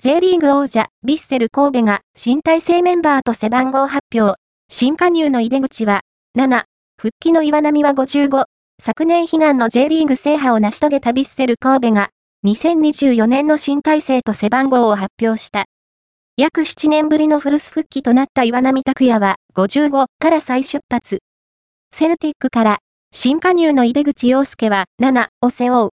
J リーグ王者、ヴィッセル神戸が新体制メンバーと背番号発表。新加入の井出口は、7、復帰の岩波は55。昨年悲願の J リーグ制覇を成し遂げたヴィッセル神戸が、2024年の新体制と背番号を発表した。約7年ぶりのフルス復帰となった岩波拓也は55から再出発。セルティックから新加入の井出口洋介は7を背負う。